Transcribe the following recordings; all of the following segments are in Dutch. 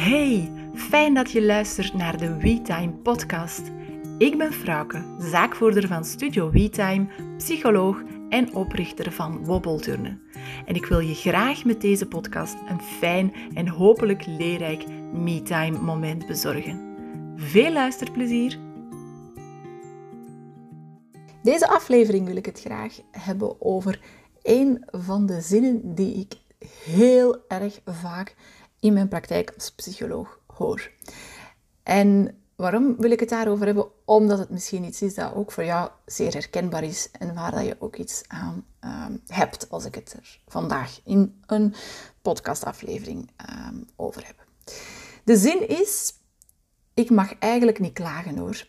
Hey, fijn dat je luistert naar de WeTime podcast. Ik ben Frauke, zaakvoerder van Studio WeTime, psycholoog en oprichter van Wobbelturnen. En ik wil je graag met deze podcast een fijn en hopelijk leerrijk MeTime moment bezorgen. Veel luisterplezier! Deze aflevering wil ik het graag hebben over een van de zinnen die ik heel erg vaak in mijn praktijk als psycholoog hoor. En waarom wil ik het daarover hebben? Omdat het misschien iets is dat ook voor jou zeer herkenbaar is en waar dat je ook iets aan ehm, hebt als ik het er vandaag in een podcastaflevering ehm, over heb. De zin is, ik mag eigenlijk niet klagen hoor.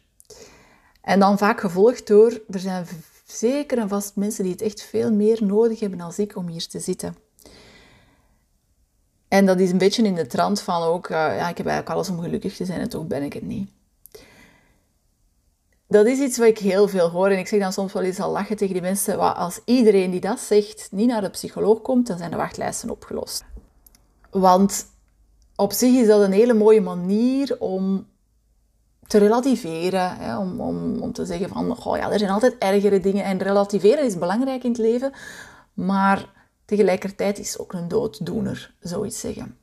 En dan vaak gevolgd door, er zijn zeker en vast mensen die het echt veel meer nodig hebben dan ik om hier te zitten. En dat is een beetje in de trant van ook, uh, ja, ik heb eigenlijk alles om gelukkig te zijn en toch ben ik het niet. Dat is iets wat ik heel veel hoor en ik zeg dan soms wel eens al lachen tegen die mensen, wat als iedereen die dat zegt niet naar de psycholoog komt, dan zijn de wachtlijsten opgelost. Want op zich is dat een hele mooie manier om te relativeren, hè, om, om, om te zeggen van, oh ja, er zijn altijd ergere dingen en relativeren is belangrijk in het leven, maar tegelijkertijd is ook een dooddoener, zoiets zeggen.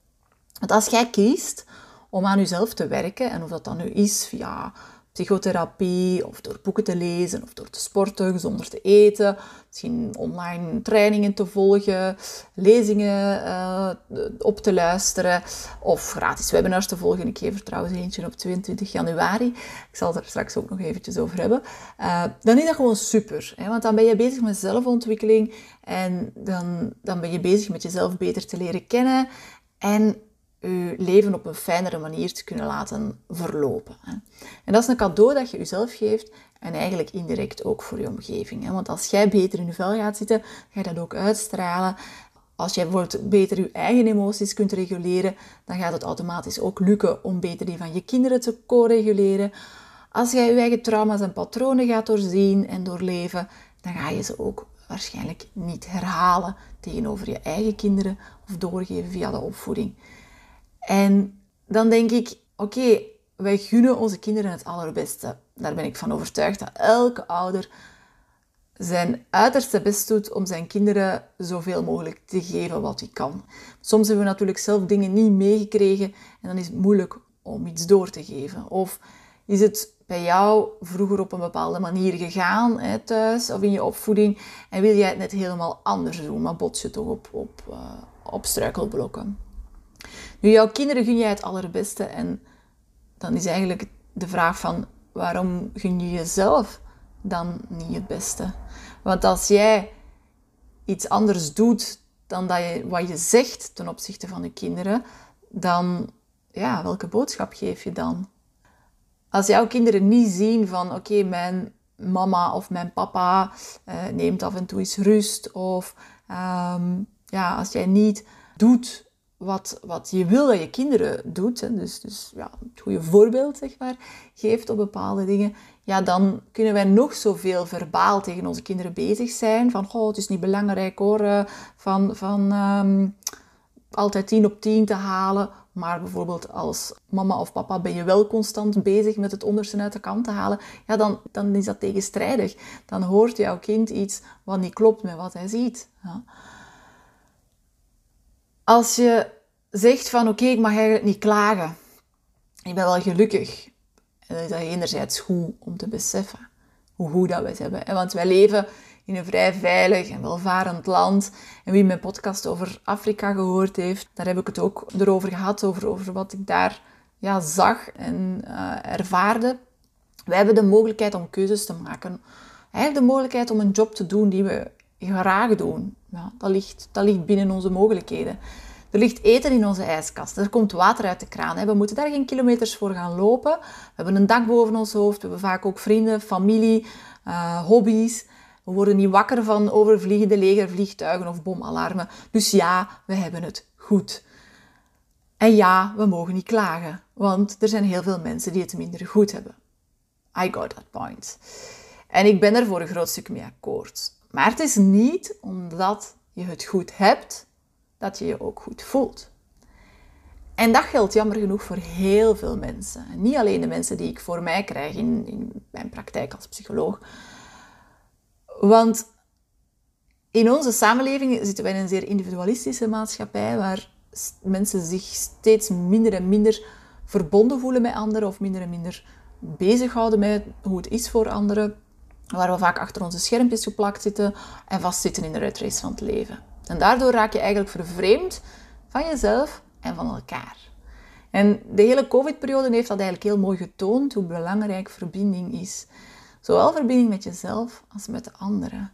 Want als jij kiest om aan jezelf te werken, en of dat dan nu is via psychotherapie, of door boeken te lezen, of door te sporten, gezonder te eten, misschien online trainingen te volgen, lezingen uh, op te luisteren, of gratis webinars te volgen. Ik geef er trouwens eentje op 22 januari. Ik zal het er straks ook nog eventjes over hebben. Uh, dan is dat gewoon super, hè? want dan ben je bezig met zelfontwikkeling en dan, dan ben je bezig met jezelf beter te leren kennen. En je leven op een fijnere manier te kunnen laten verlopen. En dat is een cadeau dat je jezelf geeft en eigenlijk indirect ook voor je omgeving. Want als jij beter in je vel gaat zitten, ga je dat ook uitstralen. Als jij bijvoorbeeld beter je eigen emoties kunt reguleren, dan gaat het automatisch ook lukken om beter die van je kinderen te co-reguleren. Als jij je eigen trauma's en patronen gaat doorzien en doorleven, dan ga je ze ook waarschijnlijk niet herhalen tegenover je eigen kinderen of doorgeven via de opvoeding. En dan denk ik, oké, wij gunnen onze kinderen het allerbeste. Daar ben ik van overtuigd dat elke ouder zijn uiterste best doet om zijn kinderen zoveel mogelijk te geven wat hij kan. Soms hebben we natuurlijk zelf dingen niet meegekregen en dan is het moeilijk om iets door te geven. Of is het bij jou vroeger op een bepaalde manier gegaan hè, thuis of in je opvoeding en wil jij het net helemaal anders doen, maar bots je toch op, op, uh, op struikelblokken. Nu, jouw kinderen gun jij het allerbeste en dan is eigenlijk de vraag van waarom gun je jezelf dan niet het beste? Want als jij iets anders doet dan dat je, wat je zegt ten opzichte van je kinderen, dan, ja, welke boodschap geef je dan? Als jouw kinderen niet zien van, oké, mijn mama of mijn papa uh, neemt af en toe eens rust, of um, ja, als jij niet doet wat, wat je wil dat je kinderen doet, dus, dus ja, het goede voorbeeld zeg maar, geeft op bepaalde dingen, ja, dan kunnen wij nog zoveel verbaal tegen onze kinderen bezig zijn. Van, oh, het is niet belangrijk hoor, eh, van, van um, altijd tien op tien te halen. Maar bijvoorbeeld als mama of papa ben je wel constant bezig met het onderste uit de kant te halen. Ja, dan, dan is dat tegenstrijdig. Dan hoort jouw kind iets wat niet klopt met wat hij ziet. Ja. Als je zegt van oké, ik mag eigenlijk niet klagen. Ik ben wel gelukkig. En dan is dat enerzijds goed om te beseffen hoe goed dat we het hebben. Want wij leven in een vrij veilig en welvarend land. En wie mijn podcast over Afrika gehoord heeft, daar heb ik het ook erover gehad, over, over wat ik daar ja, zag en uh, ervaarde. Wij hebben de mogelijkheid om keuzes te maken. Hij heeft de mogelijkheid om een job te doen die we graag doen. Ja, dat, ligt, dat ligt binnen onze mogelijkheden. Er ligt eten in onze ijskast. Er komt water uit de kraan. We moeten daar geen kilometers voor gaan lopen. We hebben een dak boven ons hoofd. We hebben vaak ook vrienden, familie, uh, hobby's. We worden niet wakker van overvliegende legervliegtuigen of bomalarmen. Dus ja, we hebben het goed. En ja, we mogen niet klagen, want er zijn heel veel mensen die het minder goed hebben. I got that point. En ik ben er voor een groot stuk mee akkoord. Maar het is niet omdat je het goed hebt, dat je je ook goed voelt. En dat geldt jammer genoeg voor heel veel mensen. Niet alleen de mensen die ik voor mij krijg in, in mijn praktijk als psycholoog. Want in onze samenleving zitten wij in een zeer individualistische maatschappij waar mensen zich steeds minder en minder verbonden voelen met anderen of minder en minder bezighouden met hoe het is voor anderen. Waar we vaak achter onze schermpjes geplakt zitten en vastzitten in de race van het leven. En daardoor raak je eigenlijk vervreemd van jezelf en van elkaar. En de hele COVID-periode heeft dat eigenlijk heel mooi getoond hoe belangrijk verbinding is. Zowel verbinding met jezelf als met de anderen.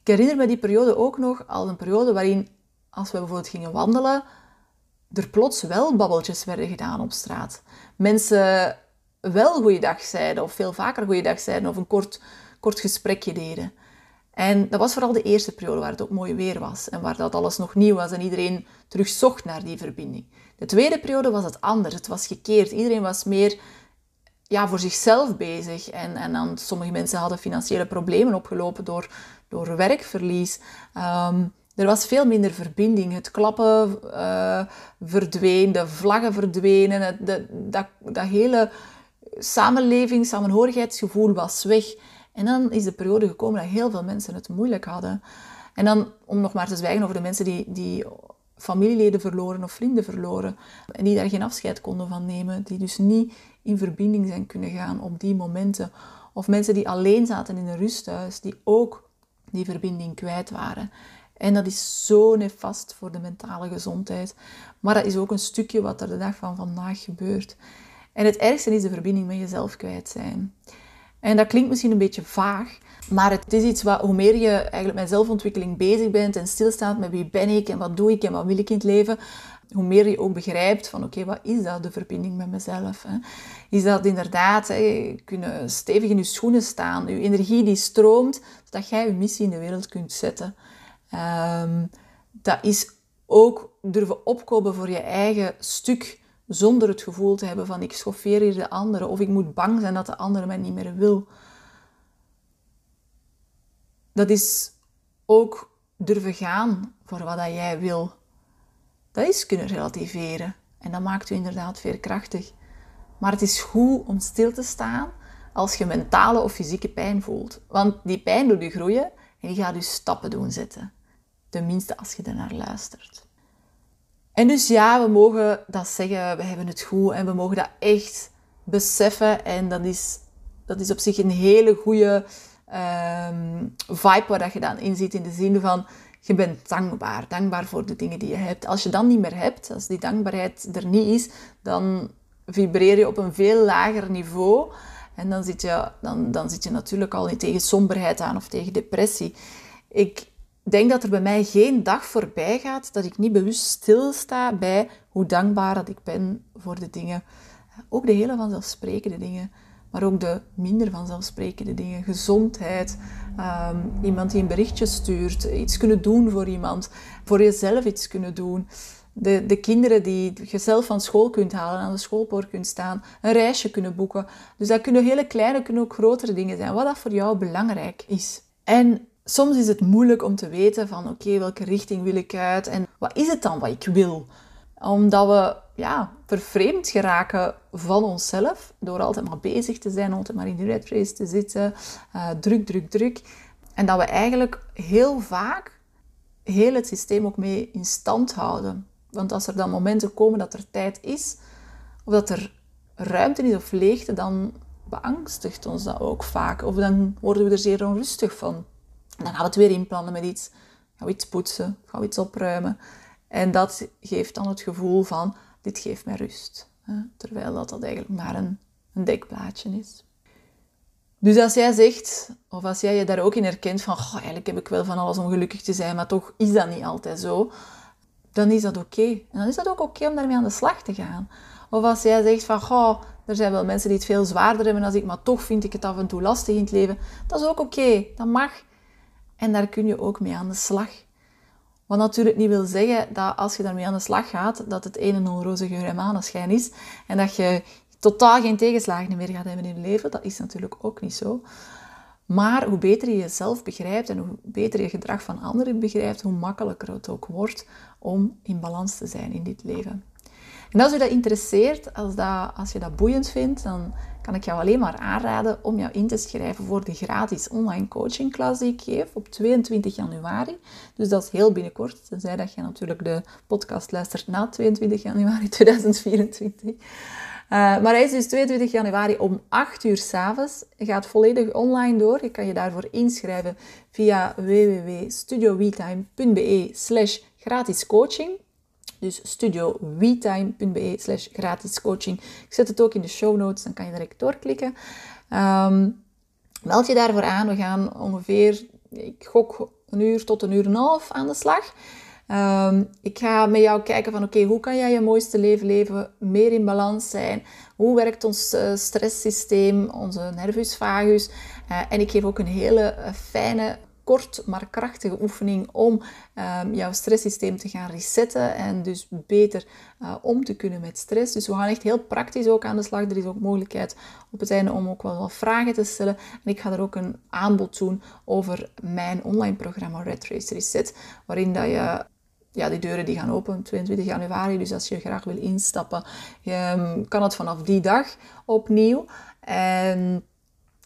Ik herinner me die periode ook nog als een periode waarin, als we bijvoorbeeld gingen wandelen, er plots wel babbeltjes werden gedaan op straat. Mensen wel goeiedag zeiden, of veel vaker goeiedag zeiden, of een kort, kort gesprekje deden. En dat was vooral de eerste periode waar het ook mooi weer was en waar dat alles nog nieuw was en iedereen terug zocht naar die verbinding. De tweede periode was het anders. Het was gekeerd. Iedereen was meer ja, voor zichzelf bezig. En, en dan, sommige mensen hadden financiële problemen opgelopen door, door werkverlies. Ehm, er was veel minder verbinding. Het klappen uh, verdween, de vlaggen verdwenen. Het, de, dat, dat hele samenleving, samenhorigheidsgevoel was weg. En dan is de periode gekomen dat heel veel mensen het moeilijk hadden. En dan, om nog maar te zwijgen over de mensen die, die familieleden verloren of vrienden verloren. En die daar geen afscheid konden van nemen. Die dus niet in verbinding zijn kunnen gaan op die momenten. Of mensen die alleen zaten in een rusthuis, die ook die verbinding kwijt waren. En dat is zo nefast voor de mentale gezondheid. Maar dat is ook een stukje wat er de dag van vandaag gebeurt. En het ergste is de verbinding met jezelf kwijt zijn. En dat klinkt misschien een beetje vaag, maar het is iets wat, hoe meer je eigenlijk met zelfontwikkeling bezig bent en stilstaat met wie ben ik en wat doe ik en wat wil ik in het leven, hoe meer je ook begrijpt van oké, wat is dat, de verbinding met mezelf? Hè? Is dat inderdaad hè, kunnen stevig in je schoenen staan, je energie die stroomt, zodat jij je missie in de wereld kunt zetten. Ehm, dat is ook durven opkomen voor je eigen stuk, zonder het gevoel te hebben van ik schoffeer hier de anderen of ik moet bang zijn dat de andere mij niet meer wil. Dat is ook durven gaan voor wat dat jij wil. Dat is kunnen relativeren. En dat maakt u inderdaad veerkrachtig. Maar het is goed om stil te staan als je mentale of fysieke pijn voelt. Want die pijn doet je groeien en die gaat je stappen doen zetten. Tenminste als je ernaar luistert. En dus ja, we mogen dat zeggen, we hebben het goed en we mogen dat echt beseffen. En dat is, dat is op zich een hele goede um, vibe waar dat je dan in zit in de zin van je bent dankbaar. Dankbaar voor de dingen die je hebt. Als je dan niet meer hebt, als die dankbaarheid er niet is, dan vibreer je op een veel lager niveau. En dan zit je, dan, dan zit je natuurlijk al niet tegen somberheid aan of tegen depressie. Ik denk dat er bij mij geen dag voorbij gaat dat ik niet bewust stilsta bij hoe dankbaar dat ik ben voor de dingen. Ook de hele vanzelfsprekende dingen maar ook de minder vanzelfsprekende dingen. Gezondheid, ehm, iemand die een berichtje stuurt, iets kunnen doen voor iemand, voor jezelf iets kunnen doen. De, de kinderen die je zelf van school kunt halen, aan de schoolpoort kunt staan, een reisje kunnen boeken. Dus dat kunnen hele kleine, kunnen ook grotere dingen zijn, wat dat voor jou belangrijk is. En soms is het moeilijk om te weten van oké, welke richting wil ik uit en wat is het dan wat ik wil? Omdat we ja, vervreemd geraken van onszelf door altijd maar bezig te zijn, altijd maar in de red race te zitten, uh, druk, druk, druk. En dat we eigenlijk heel vaak heel het systeem ook mee in stand houden. Want als er dan momenten komen dat er tijd is, of dat er ruimte is of leegte, dan beangstigt ons dat ook vaak. Of dan worden we er zeer onrustig van. Dan gaan we het weer inplannen met iets. Gaan iets poetsen, gaan we iets opruimen. En dat geeft dan het gevoel van, dit geeft mij rust. Terwijl dat, dat eigenlijk maar een, een is. Dus als jij zegt, of als jij je daar ook in herkent van, eigenlijk heb ik wel van alles om gelukkig te zijn, maar toch is dat niet altijd zo, dan is dat oké. En dan is dat ook oké om daarmee aan de slag te gaan. Of als jij zegt van, er zijn wel mensen die het veel zwaarder hebben dan ik, maar toch vind ik het af en toe lastig in het leven. Dat is ook oké, dat mag. En daar kun je ook mee aan de slag. Wat natuurlijk niet wil zeggen dat als je daarmee aan de slag gaat, dat het een en al roze geur en maneschijn is. En dat je totaal geen tegenslagen meer gaat hebben in je leven. Dat is natuurlijk ook niet zo. Maar hoe beter je jezelf begrijpt en hoe beter je gedrag van anderen begrijpt, hoe makkelijker het ook wordt om in balans te zijn in dit leven. En als u dat interesseert, als, dat, als je dat boeiend vindt, dan kan ik jou alleen maar aanraden om jou in te schrijven voor de gratis online coaching klas die ik geef op 22 januari. Dus dat is heel binnenkort, tenzij dat je natuurlijk de podcast luistert na 22 januari 2024. Uh, maar hij is dus 22 januari om 8 uur s'avonds. Gaat volledig online door. Je kan je daarvoor inschrijven via www.studiowetime.be slash gratis coaching. Dus studiowetime.be slash gratis coaching. Ik zet het ook in de show notes, dan kan je direct doorklikken. Um, meld je daarvoor aan. We gaan ongeveer, ik gok een uur tot een uur en een half aan de slag. Ehm, ik ga met jou kijken van oké, hoe kan jij je mooiste leven leven, meer in balans zijn? Hoe werkt ons uh, stresssysteem, onze nervus vagus? Uh, en ik geef ook een hele uh, fijne, kort maar krachtige oefening om um, jouw stresssysteem te gaan resetten en dus beter om te kunnen met stress. Dus we gaan echt heel praktisch ook aan de slag. Er is ook mogelijkheid op het einde om ook wel wat vragen te stellen. En ik ga er ook een aanbod doen over mijn online programma Red Race Reset, waarin dat je ja, die deuren die gaan open 22 januari. Dus als je graag wil instappen, ehm, kan het vanaf die dag opnieuw. En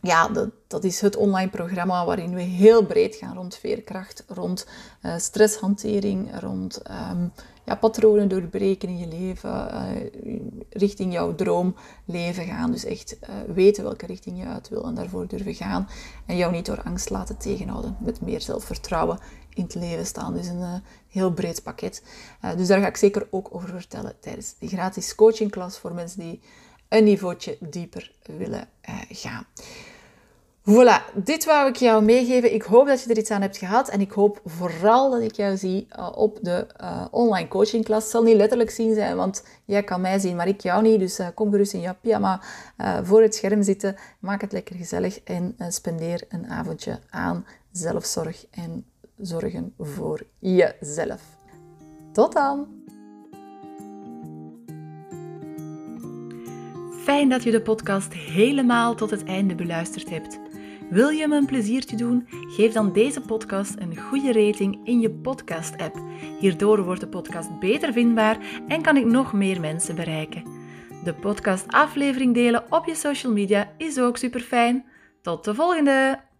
ja, dat, dat is het online programma waarin we heel breed gaan rond veerkracht, rond uh, stresshantering, rond um, ja, patronen doorbreken in je leven, uh, richting jouw droomleven gaan. Dus echt uh, weten welke richting je uit wil en daarvoor durven gaan. En jou niet door angst laten tegenhouden. Met meer zelfvertrouwen in het leven staan. Dus een heel breed pakket. dus daar ga ik zeker ook over vertellen tijdens de gratis coachingklas voor mensen die een niveautje dieper willen gaan. Voilà, dit wou ik jou meegeven. Ik hoop dat je er iets aan hebt gehad. En ik hoop vooral dat ik jou zie uh, op de uh, online coachingklas. Het zal niet letterlijk zien zijn, want jij kan mij zien, maar ik jou niet. Dus uh, kom gerust in je pyjama voor het scherm zitten. Maak het lekker gezellig en spendeer een avondje aan zelfzorg en zorgen voor jezelf. Tot dan! Fijn dat je de podcast helemaal tot het einde beluisterd hebt. Wil je me een pleziertje doen? Geef dan deze podcast een goede rating in je podcast-app. Hierdoor wordt de podcast beter vindbaar en kan ik nog meer mensen bereiken. De podcast-aflevering delen op je social media is ook super fijn. Tot de volgende!